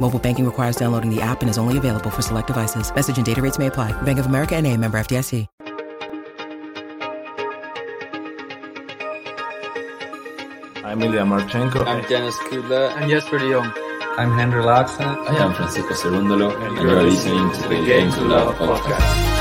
Mobile banking requires downloading the app and is only available for select devices. Message and data rates may apply. Bank of America and a member FDIC. I'm Ilya Marchenko. I'm Denis Kudla. I'm Jesper de Jong. I'm Henry Laaksen. I am Francisco Cerundolo, and you are listening to the Game to Love podcast.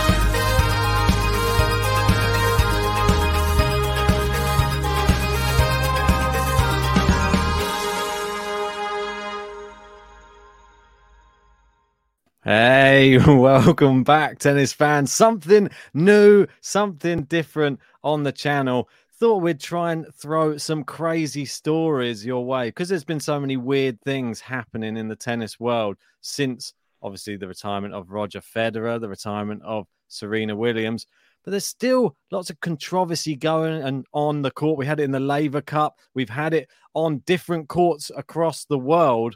Hey, welcome back, tennis fans. Something new, something different on the channel. Thought we'd try and throw some crazy stories your way because there's been so many weird things happening in the tennis world since obviously the retirement of Roger Federer, the retirement of Serena Williams. But there's still lots of controversy going and on the court. We had it in the Laver Cup. We've had it on different courts across the world.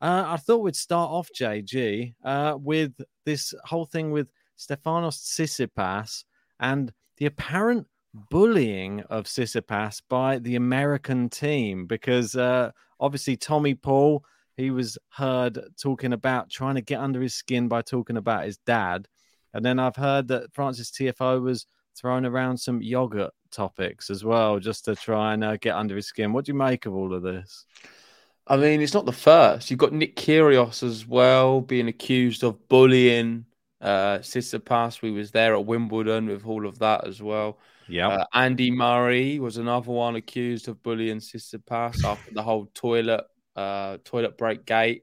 Uh, I thought we'd start off, JG, uh, with this whole thing with Stefanos Tsitsipas and the apparent bullying of Tsitsipas by the American team, because uh, obviously Tommy Paul, he was heard talking about trying to get under his skin by talking about his dad. And then I've heard that Frances Tiafoe was throwing around some yogurt topics as well, just to try and uh, get under his skin. What do you make of all of this? I mean, it's not the first. You've got Nick Kyrgios as well being accused of bullying uh, Tsitsipas. We was there at Wimbledon with all of that as well. Yeah. Uh, Andy Murray was another one accused of bullying Tsitsipas after the whole toilet uh, toilet break gate.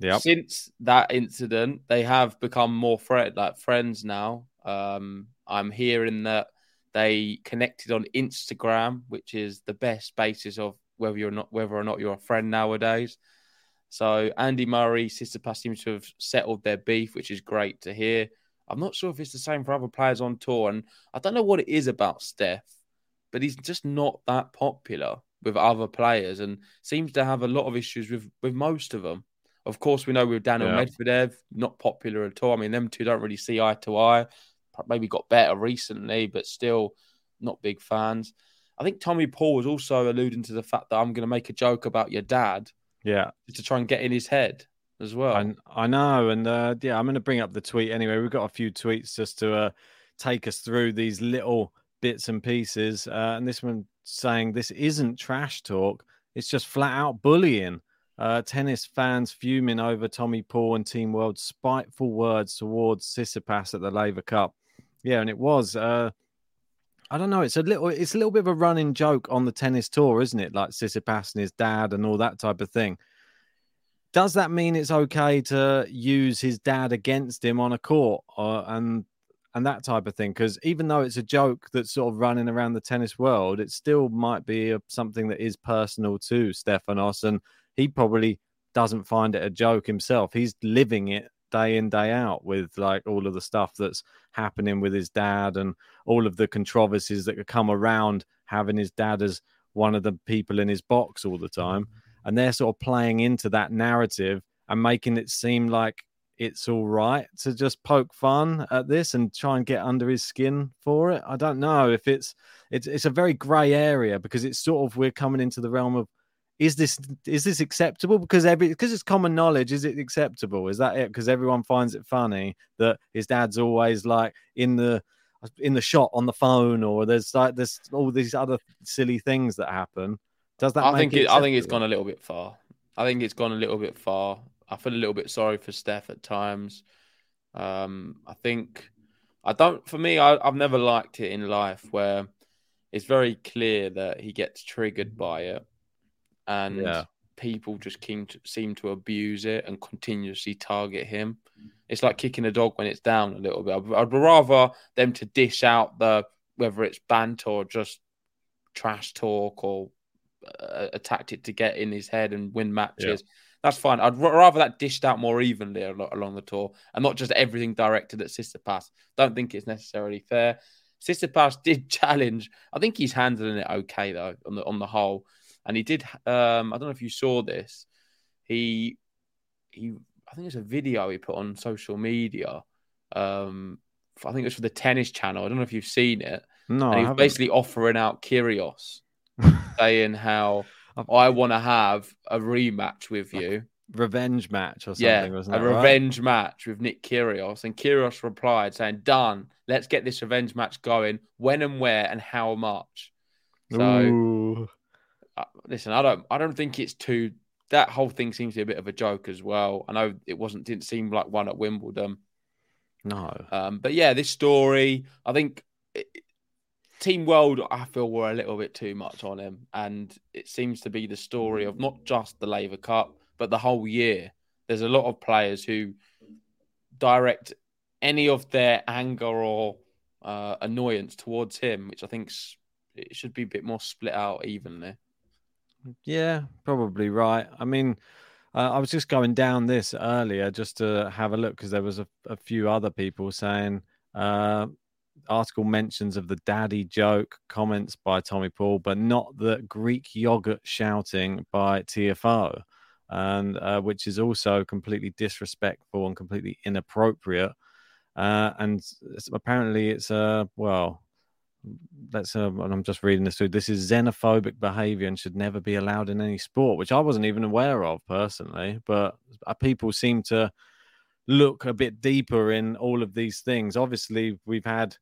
Yeah. Since that incident, they have become more friend like friends now. Um, I'm hearing that they connected on Instagram, which is the best basis of whether you're not whether or not you're a friend nowadays. So Andy Murray, Tsitsipas seems to have settled their beef, which is great to hear. I'm not sure if it's the same for other players on tour, and I don't know what it is about Steph, but he's just not that popular with other players, and seems to have a lot of issues with with most of them. Of course, we know with Daniel yeah. Medvedev, not popular at all. I mean, them two don't really see eye to eye. Maybe got better recently, but still not big fans. I think Tommy Paul was also alluding to the fact that I'm going to make a joke about your dad. Yeah. To try and get in his head as well. I, I know. And uh, yeah, I'm going to bring up the tweet anyway. We've got a few tweets just to uh, take us through these little bits and pieces. Uh, and this one saying this isn't trash talk, it's just flat out bullying. Uh, tennis fans fuming over Tommy Paul and Team World's spiteful words towards Tsitsipas at the Laver Cup. Yeah, and it was. Uh, I don't know. It's a little, it's a little bit of a running joke on the tennis tour, isn't it? Like Tsitsipas and his dad and all that type of thing. Does that mean it's okay to use his dad against him on a court, or, and and that type of thing? Because even though it's a joke that's sort of running around the tennis world, it still might be a, something that is personal to Stefanos, and he probably doesn't find it a joke himself. He's living it day in day out with like all of the stuff that's happening with his dad and all of the controversies that could come around having his dad as one of the people in his box all the time mm-hmm. and they're sort of playing into that narrative and making it seem like it's all right to just poke fun at this and try and get under his skin for it. I don't know if it's it's it's a very grey area because it's sort of we're coming into the realm of is this is this acceptable because every because it's common knowledge is it acceptable is that it because everyone finds it funny that his dad's always like in the in the shot on the phone or there's like there's all these other silly things that happen does that I think it, it, I think it's gone a little bit far. I think it's gone a little bit far. I feel a little bit sorry for Steph at times. Um, I think I don't. For me, I, I've never liked it in life where it's very clear that he gets triggered by it, and Yeah. people just seem to, seem to abuse it and continuously target him. It's like kicking a dog when it's down a little bit. I'd, I'd rather them to dish out the whether it's banter or just trash talk or uh, a tactic to get in his head and win matches. That's fine. I'd r- rather that dished out more evenly along the tour and not just everything directed at Tsitsipas. Don't think it's necessarily fair. Tsitsipas did challenge. I think he's handling it okay though on the on the whole, and he did. Um, I don't know if you saw this. He he. I think it's a video he put on social media. Um, I think it was for the tennis channel. I don't know if you've seen it. no and he was basically offering out Kyrgios, saying how I want to have a rematch with you. revenge match or something Yeah, wasn't a that right? revenge match with Nick Kyrgios. And Kyrgios replied saying, "Done. Let's get this revenge match going. When and where and how much." So Ooh. Uh, listen, I don't, I don't think it's too. That whole thing seems to be a bit of a joke as well. I know it wasn't, didn't seem like one at Wimbledon. no Um, but yeah, this story, I think it, Team World, I feel were a little bit too much on him, and it seems to be the story of not just the Laver Cup, but the whole year. There's a lot of players who direct any of their anger or uh, annoyance towards him, which I think it should be a bit more split out evenly. Yeah, probably right. I mean, uh, I was just going down this earlier just to have a look because there was a, a few other people saying uh, article mentions of the daddy joke comments by Tommy Paul, but not the Greek yogurt shouting by Tiafoe, and uh, which is also completely disrespectful and completely inappropriate. Uh, and apparently, it's uh, well, let's uh, and I'm just reading this through. This is xenophobic behavior and should never be allowed in any sport, which I wasn't even aware of personally. But uh, people seem to look a bit deeper in all of these things. Obviously, we've had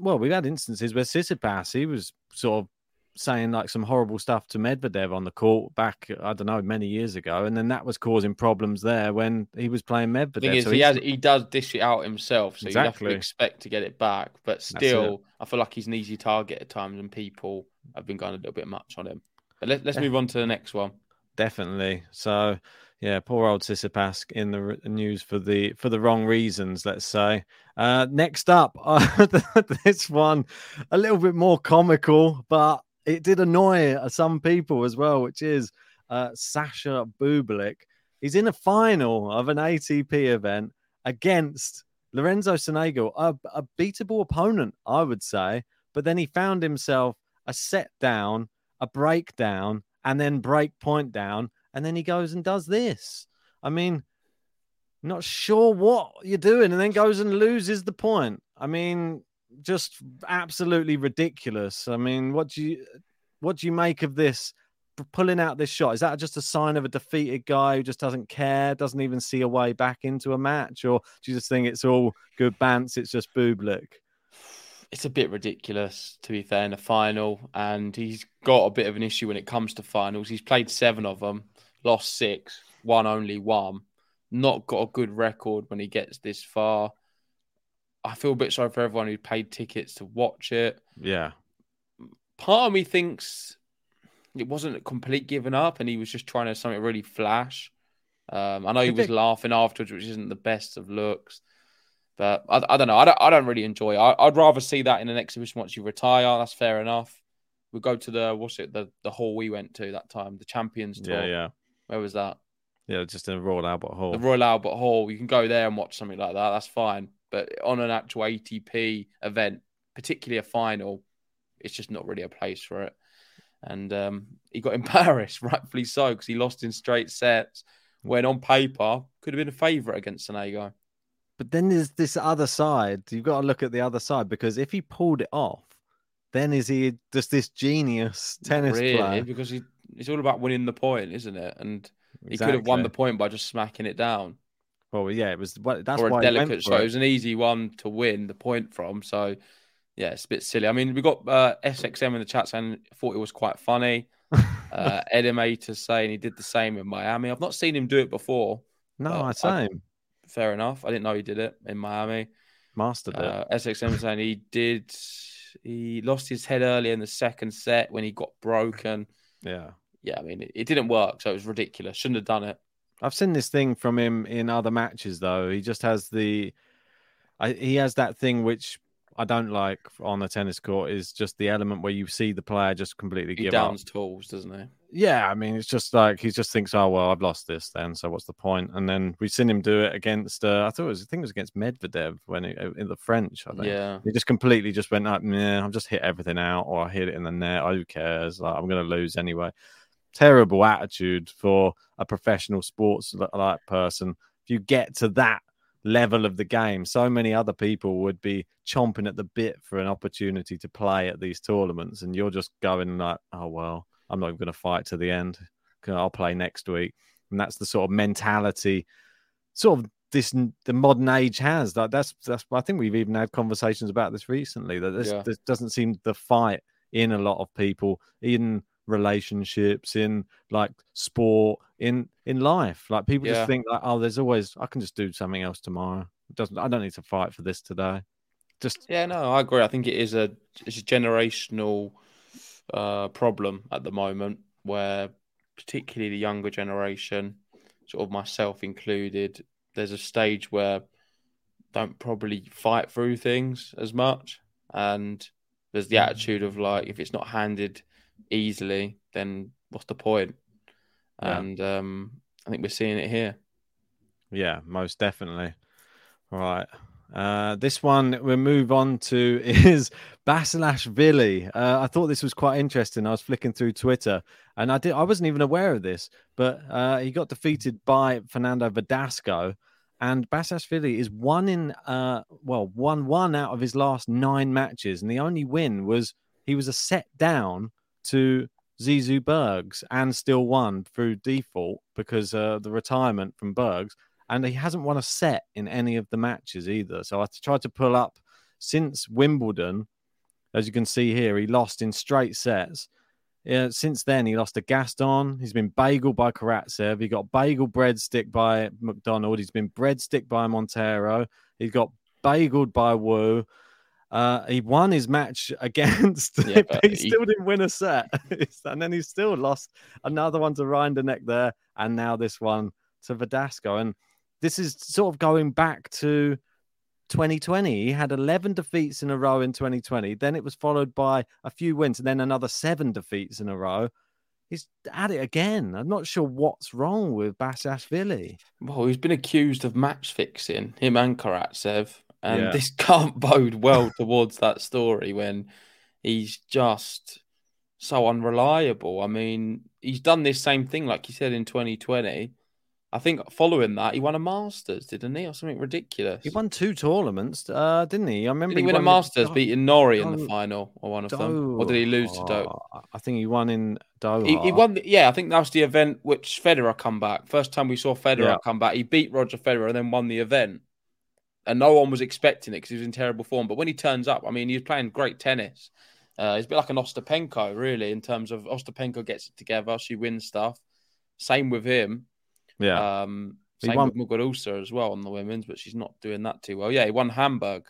well, we've had instances where Tsitsipas he was sort of saying like some horrible stuff to Medvedev on the court back, I don't know, many years ago, and then that was causing problems there when he was playing Medvedev. is, So he has he does dish it out himself, so you have Exactly. to expect to get it back. But still, I feel like he's an easy target at times, and people have been going a little bit much on him. But let, let's Yeah. move on to the next one. Definitely. So, yeah, poor old Tsitsipas in the news for the for the wrong reasons. Let's say. Uh, next up, uh, this one a little bit more comical, but it did annoy uh, some people as well, which is uh, Sasha Bublik. He's in a final of an ATP event against Lorenzo Sonego, a, a beatable opponent, I would say. But then he found himself a set down, a breakdown, and then break point down, and then he goes and does this. I mean, not sure what you're doing, and then goes and loses the point. I mean, just absolutely ridiculous. I mean, what do you what do you make of this? Pulling out this shot is that just a sign of a defeated guy who just doesn't care, doesn't even see a way back into a match, or do you just think it's all good bants? It's just Bublik. It's a bit ridiculous, to be fair, in a final, and he's got a bit of an issue when it comes to finals. He's played seven of them, lost six, won only one. Not got a good record when he gets this far. I feel a bit sorry for everyone who paid tickets to watch it. Yeah, part of me thinks it wasn't a complete giving up and he was just trying to something really flash. Um, I know he was laughing afterwards, which isn't the best of looks. But I, I don't know. I don't, I don't really enjoy it. I, I'd rather see that in an exhibition once you retire. That's fair enough. We go to the what's it the the hall we went to that time, the Champions Tour. yeah, yeah, Where was that? yeah. Just in the Royal Albert Hall. The Royal Albert Hall. You can go there and watch something like that. That's fine. But on an actual ATP event, particularly a final, it's just not really a place for it. And um, he got embarrassed, rightfully so, because he lost in straight sets, when on paper could have been a favourite against Sonego. But then there's this other side. You've got to look at the other side because if he pulled it off, then is he just this genius tennis really, player? because he, it's all about winning the point, isn't it? And he could have won the point by just smacking it down. Well, yeah, it was. Well, that's or why a delicate shot. It. it was an easy one to win the point from. So, yeah, it's a bit silly. I mean, we got uh, SXM in the chat saying thought it was quite funny. uh, Edimator saying he did the same in Miami. I've not seen him do it before. No, same. I, fair enough. I didn't know he did it in Miami. Mastered it. Uh, SXM saying he did. He lost his head early in the second set when he got broken. Yeah. Yeah, I mean, it, it didn't work, so it was ridiculous. Shouldn't have done it. I've seen this thing from him in other matches, though. He just has the, I, he has that thing which I don't like on the tennis court is just the element where you see the player just completely he give downs up. tools, doesn't he? Yeah, I mean, it's just like he just thinks, oh well, I've lost this then, so what's the point? And then we've seen him do it against, uh, I thought it was, I think it was against Medvedev when it, in the French. I think. Yeah, he just completely just went up. Yeah, I've just hit everything out, or I hit it in the net. Who cares? Like, I'm going to lose anyway. Terrible attitude for a professional sports like person. If you get to that level of the game, so many other people would be chomping at the bit for an opportunity to play at these tournaments, and you're just going like, oh well, I'm not even going to fight to the end. I'll play next week, and that's the sort of mentality, sort of this the modern age has. That that's that's. I think we've even had conversations about this recently. That this, Yeah. this doesn't seem the fight in a lot of people in relationships in like sport in in life like people Yeah. just think like oh there's always i can just do something else tomorrow it doesn't i don't need to fight for this today just yeah. No, I agree. I think it is a it's a generational uh, problem at the moment, where particularly the younger generation, sort of myself included, there's a stage where don't probably fight through things as much, and there's the attitude of like if it's not handed easily, then what's the point? Yeah. And um, I think we're seeing it here. Yeah, most definitely. All right. Uh, this one we'll move on to is Basilashvili. Uh, I thought this was quite interesting. I was flicking through Twitter and I did I wasn't even aware of this, but uh, he got defeated by Fernando Verdasco. And Basilashvili is one in uh well, one one out of his last nine matches, and the only win was he was a set down to Zizou Bergs and still won through default because uh, the retirement from Bergs, and he hasn't won a set in any of the matches either. So I tried to pull up since Wimbledon, as you can see here, he lost in straight sets. Since then, he lost to Gaston. He's been bagel by Karatsev. He got bagel breadstick by McDonald. He's been breadstick by Montero. He got bageled by Wu. Uh, he won his match against. Yeah, he he- still didn't win a set, and then he still lost another one to Rinderknech there, and now this one to Verdasco. And this is sort of going back to 2020. He had 11 defeats in a row in 2020. Then it was followed by a few wins, and then another seven defeats in a row. He's at it again. I'm not sure what's wrong with Basilashvili. Well, he's been accused of match fixing, him and Karatsev. And Yeah. this can't bode well towards that story when he's just so unreliable. I mean, he's done this same thing, like you said, in 2020. I think following that, he won a Masters, didn't he? Or something ridiculous. He won two tournaments, uh, didn't he? I remember Did he win a Masters, beating Norrie in the final, or one of them? Or did he lose to? Doha. I think he won in Doha. He, he won. The, yeah, I think that was the event which Federer come back. First time we saw Federer Yeah. come back, he beat Roger Federer and then won the event. And no one was expecting it because he was in terrible form. But when he turns up, I mean, he's playing great tennis. Uh, he's a bit like an Ostapenko, really, in terms of Ostapenko gets it together, she wins stuff. Same with him. Yeah. Um, He same won- with Muguruza as well on the women's, but she's not doing that too well. Yeah, he won Hamburg.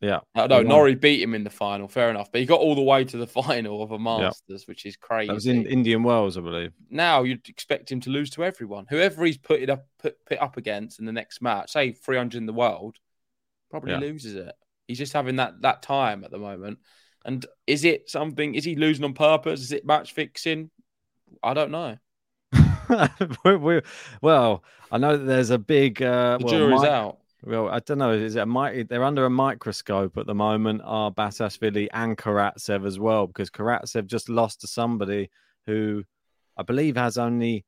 yeah. Uh, no, He. Norrie beat him in the final. Fair enough, but he got all the way to the final of a Masters, which is crazy That was in Indian Wells, I believe. now you'd expect him to lose to everyone. Whoever he's put it up put, put up against in the next match, say 300 in the world, probably Yeah. loses it. He's just having that that time at the moment. And is it something? Is he losing on purpose? Is it match fixing? I don't know. we we well, I know that there's a big. Uh, The well, jury's mi- out. Well, I don't know. Is it a mic- They're under a microscope at the moment. Are Basilashvili and Karatsev as well? Because Karatsev just lost to somebody who I believe has only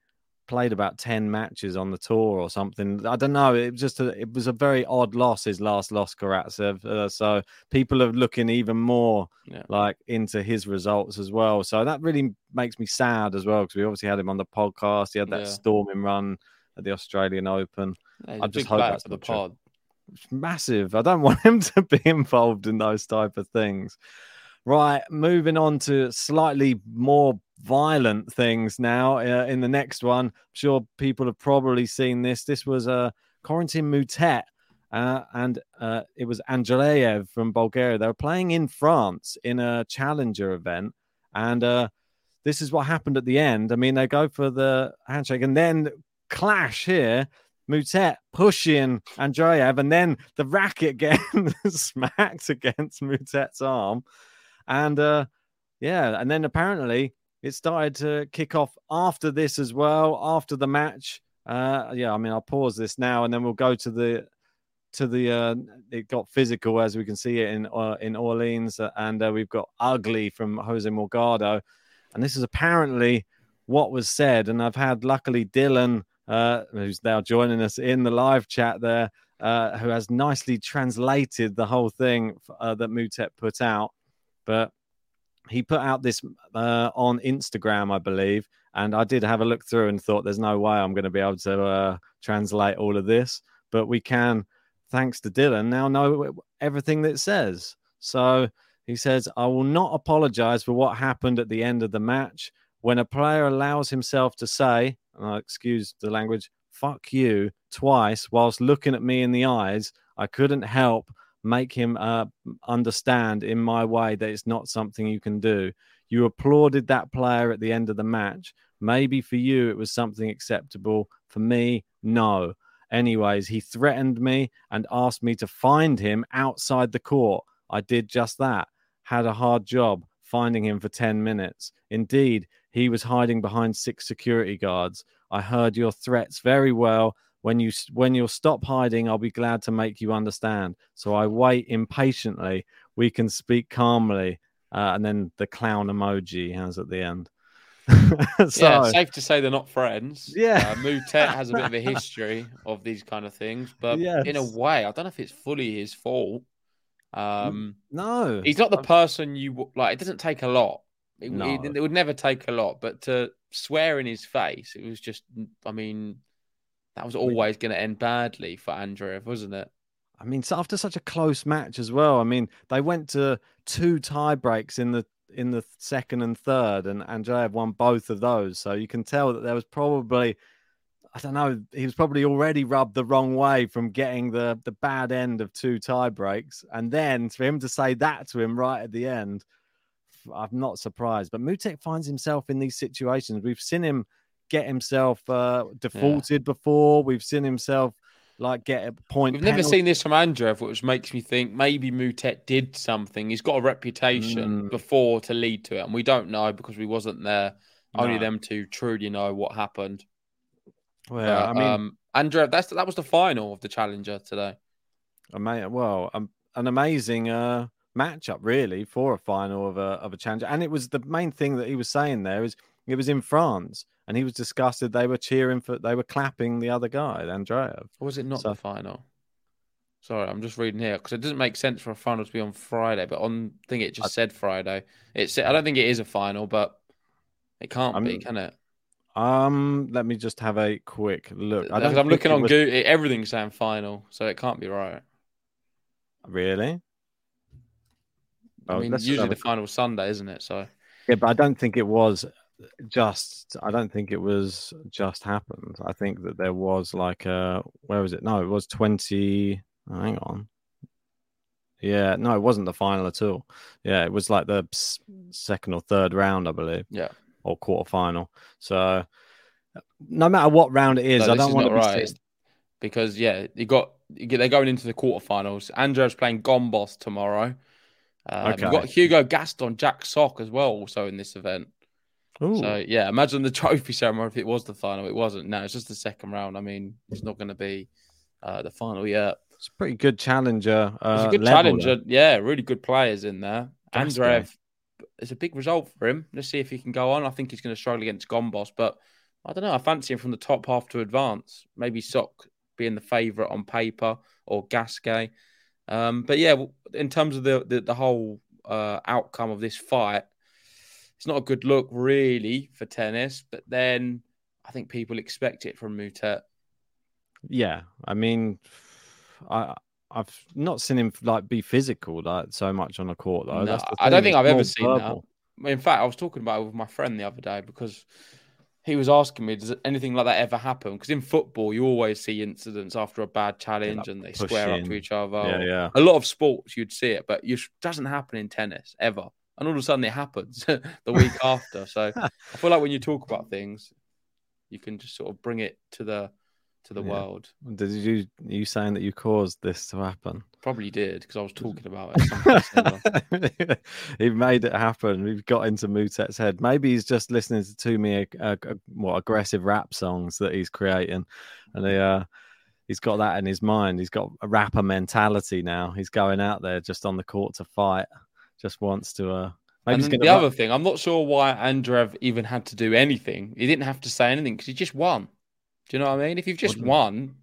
played about 10 matches on the tour or something. I don't know. It was just a, it was a very odd loss, his last loss, Karatsev. Uh, so people are looking even more Yeah. like into his results as well. So that really makes me sad as well because we obviously had him on the podcast. He had that Yeah. storming run at the Australian Open. Yeah, I just hope that's the pod. Massive. I don't want him to be involved in those type of things. Right, moving on to slightly more violent things now. Uh, in the next one, I'm sure people have probably seen this. This was a uh, Corentin Moutet, uh, and uh, it was Andreev from Bulgaria. They were playing in France in a challenger event, and uh, this is what happened at the end. I mean, they go for the handshake, and then clash here. Moutet pushing Andreev, and then the racket getting smacked against Moutet's arm. And uh, yeah, and then apparently it started to kick off after this as well, after the match. Uh, yeah, I mean, I'll pause this now, and then we'll go to the to the. Uh, it got physical as we can see it in uh, in Orleans, uh, and uh, we've got ugly from Jose Morgado, and this is apparently what was said. And I've had luckily Dylan uh, who's now joining us in the live chat there, who has nicely translated the whole thing that Moutet put out. But he put out this uh, on Instagram, I believe, and I did have a look through and thought, "There's no way I'm going to be able to uh, translate all of this," but we can, thanks to Dylan, now know everything that says. So he says, "I will not apologize for what happened at the end of the match." When a player allows himself to say, uh, excuse the language, fuck you twice whilst looking at me in the eyes, I couldn't help make him uh, understand in my way that it's not something you can do. You applauded that player at the end of the match. Maybe for you it was something acceptable. For me, no. Anyways, he threatened me and asked me to find him outside the court. I did just that. Had a hard job finding him for 10 minutes. Indeed, he was hiding behind six security guards. I heard your threats very well. When you when you'll stop hiding, I'll be glad to make you understand. So I wait impatiently. We can speak calmly. Uh, and then the clown emoji has at the end. so, yeah, safe to say they're not friends. Yeah. uh, Moutet has a bit of a history of these kind of things, but in a way, I don't know if it's fully his fault. Um, no, he's not the person you like. It doesn't take a lot. It, No. it, it would never take a lot, but to swear in his face, it was just. I mean, that was always going to end badly for Andreev, wasn't it? I mean, after such a close match as well. I mean, they went to two tie breaks in the in the second and third, and Andreev won both of those. So you can tell that there was probably, I don't know, he was probably already rubbed the wrong way from getting the the bad end of two tie breaks, and then for him to say that to him right at the end, I'm not surprised. But Moutet finds himself in these situations. We've seen him get himself uh, defaulted before. We've seen himself like get a point. We've never seen this from Andreev, which makes me think maybe Moutet did something. He's got a reputation Mm. before to lead to it, and we don't know because we wasn't there. Only them two truly know what happened. Well, But, I mean, um, Andreev, that's that was the final of the Challenger today. ama- well, um, an amazing uh, matchup, really, for a final of a of a challenger. And it was the main thing that he was saying there is it was in France, and he was disgusted. They were cheering for, they were clapping the other guy, Andreev. Or was it not So- the final? Sorry, I'm just reading here because it doesn't make sense for a final to be on Friday, but on I think it just said Friday. It's I don't think it is a final, but it can't be, I'm- can it? Um, let me just have a quick look. I I'm looking on was- Google, everything's saying final, so it can't be right. Really? I Oh, mean, usually a the final Sunday, isn't it? So Yeah, but I don't think it was just. I don't think it was just happened. I think that there was like a. Where was it? No, it was twenty. oh, hang on. Yeah, no, it wasn't the final at all. Yeah, it was like the second or third round, I believe, yeah, or quarter final. So, no matter what round it is, No, I don't is want to be. right. because yeah, you got they're going into the quarterfinals. Andreev's playing Gombos tomorrow. Um, Okay. You've got Hugo Gaston, Jack Sock as well, also in this event. Ooh, So yeah, imagine the trophy ceremony if it was the final. It wasn't. No, it's just the second round. I mean, it's not going to be uh, the final yet. it's a pretty good challenger. Uh, It's a good level challenger. Yeah, really good players in there. Andreev, it's a big result for him. Let's see if he can go on. I think he's going to struggle against Gombos, but I don't know. I fancy him from the top half to advance. Maybe Sock being the favourite on paper or Gasquet. Um, but yeah, in terms of the the, the whole uh, outcome of this fight, it's not a good look really for tennis. But then I think people expect it from Moutet. Yeah, I mean, I I've not seen him like be physical like so much on the court though. No, I don't think it's I've ever seen verbal. that. In fact, I was talking about it with my friend the other day because he was asking me, "Does anything like that ever happen?" Because in football, you always see incidents after a bad challenge like and they square up to each other. Yeah, yeah. A lot of sports you'd see it, but it doesn't happen in tennis ever. And all of a sudden, it happens the week after. So I feel like when you talk about things, you can just sort of bring it to the to the Yeah. world. Did you you saying that you caused this to happen? Probably did because I was talking about it. he made it happen. We've got into Moutet's head. Maybe he's just listening to too many uh, uh, what aggressive rap songs that he's creating, and he, uh, he's got that in his mind. He's got a rapper mentality now. He's going out there just on the court to fight. Just wants to. Uh, maybe the other thing, I'm not sure why Andreev even had to do anything. He didn't have to say anything because he just won. Do you know what I mean? If you've just won,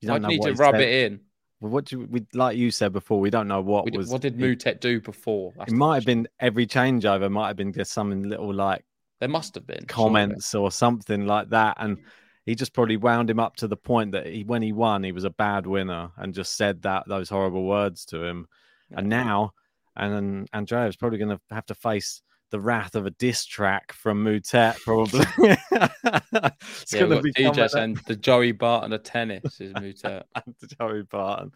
You don't do you know need to rub said. it in? Well, What do you, we like you said before? We don't know what We was. what did Moutet do before? That's It might have been every changeover. Might have been just something little like There must have been surely. comments or something like that, and he just probably wound him up to the point that he, when he won, he was a bad winner, and just said that those horrible words to him. And now, and then Andreev's probably going to have to face the wrath of a diss track from Moutet, probably. it's Yeah, going to be got DJ saying the Joey Barton of tennis is Moutet. and The Joey Barton.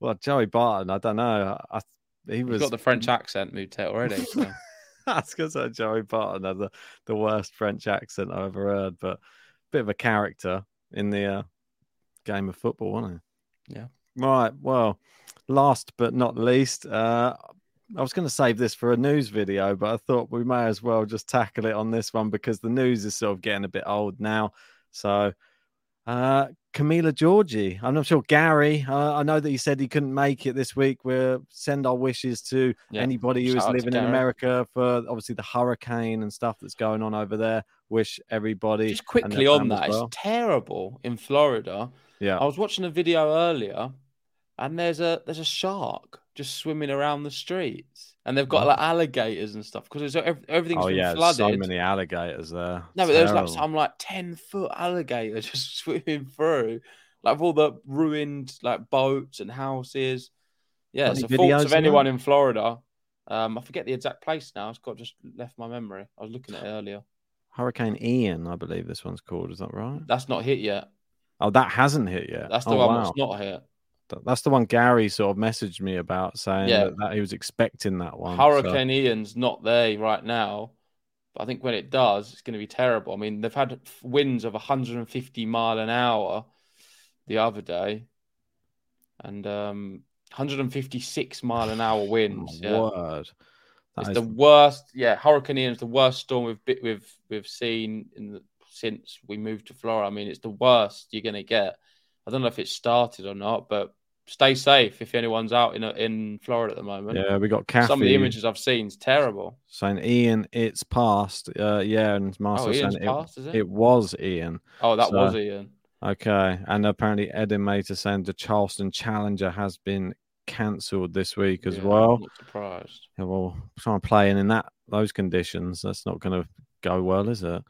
Well, Joey Barton, I don't know. I, he He's was got the French accent, Moutet already. So. That's because Joey Barton had the, the worst French accent I've ever heard, but bit of a character in the uh, game of football, wasn't he? Yeah. Right. Well, last but not least, uh, I was going to save this for a news video, but I thought we may as well just tackle it on this one because the news is sort of getting a bit old now. So, uh, Camila Giorgi, I'm not sure Gary. Uh, I know that he said he couldn't make it this week. We'll send our wishes to Yeah. anybody who is Shout out to living in America for obviously the hurricane and stuff that's going on over there. Wish everybody Just quickly on that, well. it's terrible in Florida. Yeah. I was watching a video earlier, and there's a there's a shark just swimming around the streets, and they've got like alligators and stuff because everything's flooded. oh been yeah, flooded. so many alligators there. No, but there's like some like ten foot alligator just swimming through, like all the ruined like boats and houses. Yeah, Got so any thoughts of of anyone in Florida. Um, I forget the exact place now. It's got just left my memory. I was looking at it earlier. Hurricane Ian, I believe this one's called. Is that right? That's not hit yet. Oh, that hasn't hit yet. That's the oh, one wow. that's not hit. Th- That's the one Gary sort of messaged me about saying Yeah. that, that he was expecting that one. so- Hurricane Ian's not there right now, but I think when it does, it's going to be terrible. I mean, they've had winds of 150 mile an hour the other day, and um, 156 mile an hour winds. My yeah. word. That It's is- the worst. Yeah, Hurricane Ian's the worst storm we've bit- we've we've seen in the, since we moved to Florida. I mean, it's the worst you're going to get. I don't know if it started or not, but stay safe if anyone's out in in Florida at the moment. yeah, we got Kathy Some of the images I've seen is terrible. saying Ian, it's past. Uh, yeah, and Marcel Oh, saying past, it, it? it was Ian. Oh, that So- was Ian. Okay, and apparently Edin Mater saying the Charleston Challenger has been cancelled this week as Yeah, well. Surprised. Yeah, well, trying to play in in that those conditions, that's not going to go well, is it?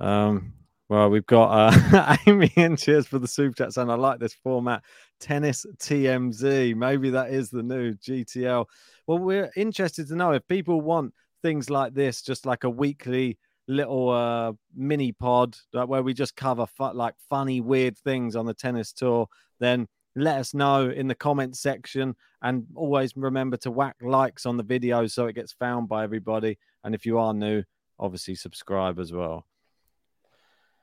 Um, well, we've got uh, Amy and cheers for the super chat And I like this format. Tennis TMZ, maybe that is the new GTL. Well, we're interested to know if people want things like this, just like a weekly little uh mini pod like where we just cover fu- like funny weird things on the tennis tour then let us know in the comment section. And always remember to whack likes on the video so it gets found by everybody. And if you are new obviously subscribe as well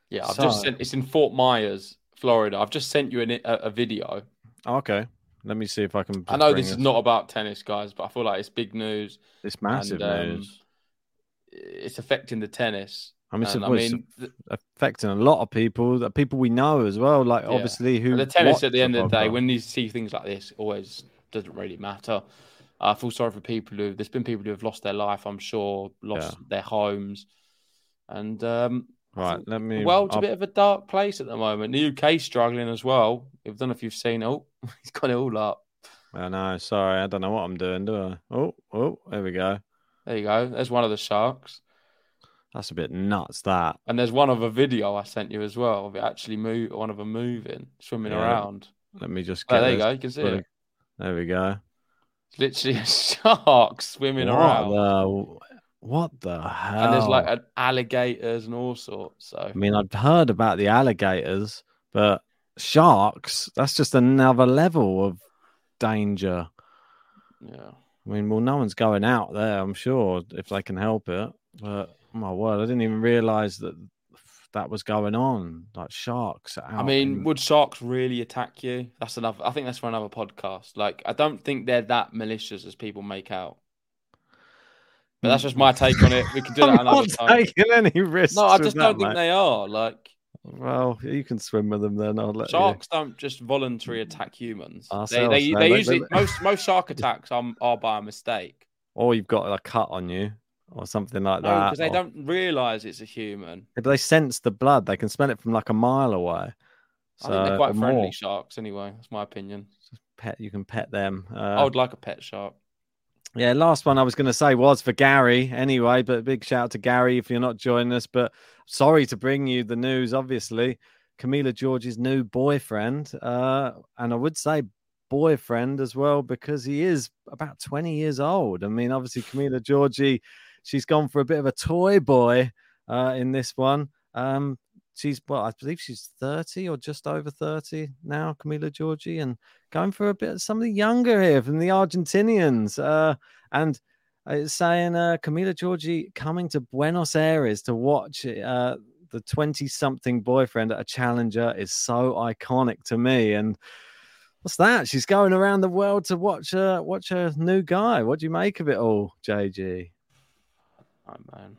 Yeah, I've just sent. It's in Fort Myers, Florida. I've just sent you an, a, a video. okay let me see if i can I know this is not about tennis, guys, but I feel like it's big news. it's massive and, um, news It's affecting the tennis. i mean, and, I mean, affecting a lot of people that people we know as well like Yeah. obviously who the tennis at the end of the day, when you see things like this, always doesn't really matter. I feel sorry for people who there's been people who have lost their life. I'm sure lost their homes, and um, Right, let me. The world's I'll- a bit of a dark place at the moment. The UK's struggling as well. I don't know if you've seen. Oh, he's got it all up. I know. Sorry, I don't know what I'm doing, do I? Oh, oh, there we go. There you go. There's one of the sharks. That's a bit nuts. That. And there's one of a video I sent you as well of it actually move one of them moving, swimming Yeah. around. Let me just Oh, there you go. You can see it. There we go. It's literally a shark swimming what around. the? What the hell? And there's like an alligators and all sorts. So I mean, I've heard about the alligators, but sharks—that's just another level of danger. yeah. I mean, well, no one's going out there, I'm sure, if they can help it. But oh my word, I didn't even realize that that was going on. Like sharks. Out I mean, in- would sharks really attack you? That's another. I think that's for another podcast. Like, I don't think they're that malicious as people make out. But that's just my take on it. We can do that I'm another not time. taking any risks. No, I with just that, don't think mate. they are. Like, Well, you can swim with them then. I'll let you. sharks don't just voluntarily attack humans. They, Ourselves, they, no, they they- usually they- most most shark attacks are, are by mistake. Or you've got a cut on you, or something like No, that. because they or- don't realize it's a human. If they sense the blood, they can smell it from like a mile away. I think they're So, quite or friendly more. sharks, anyway. That's my opinion. Pet, you can pet them. Uh, I would like a pet shark. Yeah, last one I was going to say was for Gary anyway, but big shout out to Gary if you're not joining us. But sorry to bring you the news, obviously. Camila Giorgi's new boyfriend, uh, and I would say boyfriend as well because he is about 20 years old. I mean, obviously, Camila Giorgi, she's gone for a bit of a toy boy uh, in this one. Um, she's, well, I believe she's 30 or just over 30 now, Camila Giorgi, and going for a bit of something younger here from the Argentinians. Uh, and it's saying uh, Camila Giorgi coming to Buenos Aires to watch uh, the 20 something boyfriend at a challenger is so iconic to me. And what's that? She's going around the world to watch uh, watch a new guy. What do you make of it all, JG? Oh man,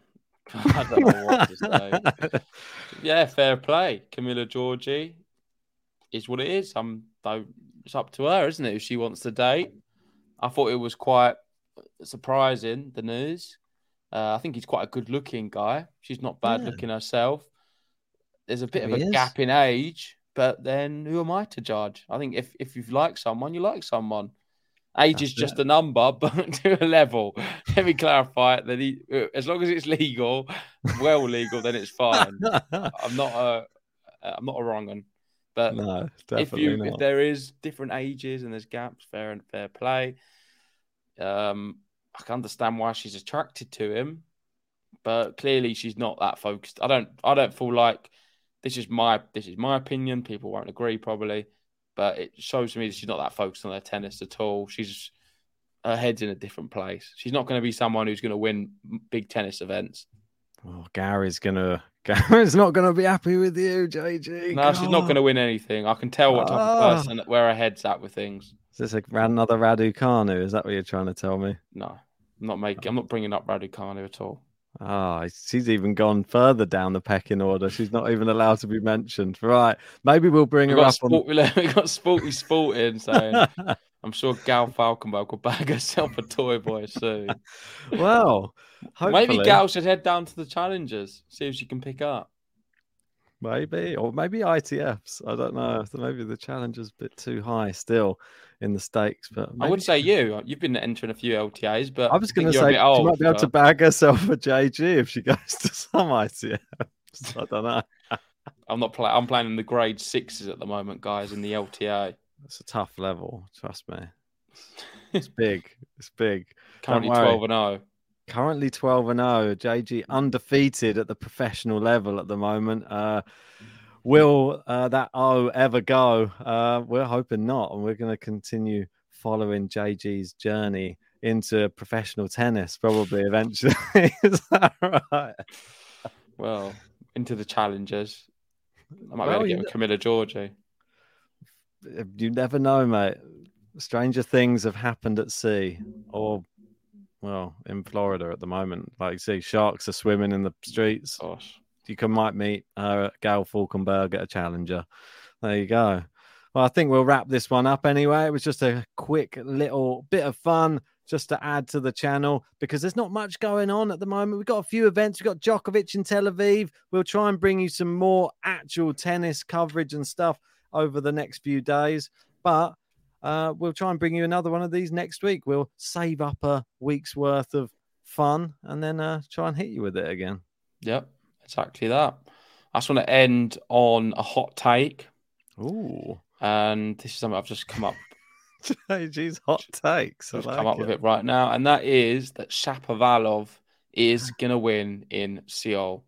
I don't know what to say. yeah, fair play. Camila Giorgi is what it is. I'm though it's up to her, isn't it? If she wants to date. I thought it was quite surprising the news. Uh, I think he's quite a good looking guy. She's not bad Yeah. looking herself. There's a bit He of a is. gap in age, but then who am I to judge? I think if, if you like someone, you like someone. Age is That's just a number, but to a level. Let me clarify it. That he, as long as it's legal, well legal, then it's fine. I'm not a, I'm not a wrong one. But no, if definitely you not. if there is different ages and there's gaps, fair and fair play. Um, I can understand why she's attracted to him, but clearly she's not that focused. I don't I don't feel like this is my this is my opinion. People won't agree probably, but it shows to me that she's not that focused on her tennis at all. She's her head's in a different place. She's not going to be someone who's going to win big tennis events. Oh, Gary's gonna. Gary's not gonna be happy with you, JG. No, she's not going to win anything. I can tell what type of Ah. person where her head's at with things. Is this a, another Raducanu? Is that what you're trying to tell me? No, I'm not making. I'm not bringing up Raducanu at all. Ah, she's even gone further down the pecking order. She's not even allowed to be mentioned. Right, maybe we'll bring We her up on. sport, we got sporty sporting saying. I'm sure Gal Falkenberg will bag herself a toy boy soon. well, hopefully, Maybe Gal should head down to the challengers, see if she can pick up. maybe, or maybe ITFs. I don't know. Maybe the challenge is a bit too high still in the stakes. But I would say you. You've been entering a few LTAs, but I was going to say she old might be for able to bag herself a JG if she goes to some ITFs. I don't know. I'm not playing. I'm playing in the grade sixes at the moment, guys, in the LTA. It's a tough level. Trust me. It's big. It's big. Currently 12 and oh. 0. Currently 12 and 0. JG undefeated at the professional level at the moment. Uh, will uh, that O ever go? Uh, we're hoping not. And we're going to continue following JG's journey into professional tennis, probably eventually. Is that right? Well, into the challengers. I might Well, be able to get Camila Giorgi. You never know, mate. Stranger things have happened at sea or, well, in Florida at the moment. Like you see, sharks are swimming in the streets. Gosh. You can might meet uh, Gal Falkenberg at a challenger. There you go. Well, I think we'll wrap this one up anyway. It was just a quick little bit of fun just to add to the channel because there's not much going on at the moment. We've got a few events. We've got Djokovic in Tel Aviv. We'll try and bring you some more actual tennis coverage and stuff over the next few days. But uh, we'll try and bring you another one of these next week. We'll save up a week's worth of fun and then uh, try and hit you with it again. Yep, exactly that. I just want to end on a hot take. Ooh. And this is something I've just come up JG's hot takes. I Just like come up it. with it right now, and that is that Shapovalov is gonna win in Seoul.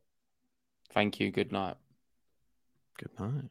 Thank you. Good night. Good night.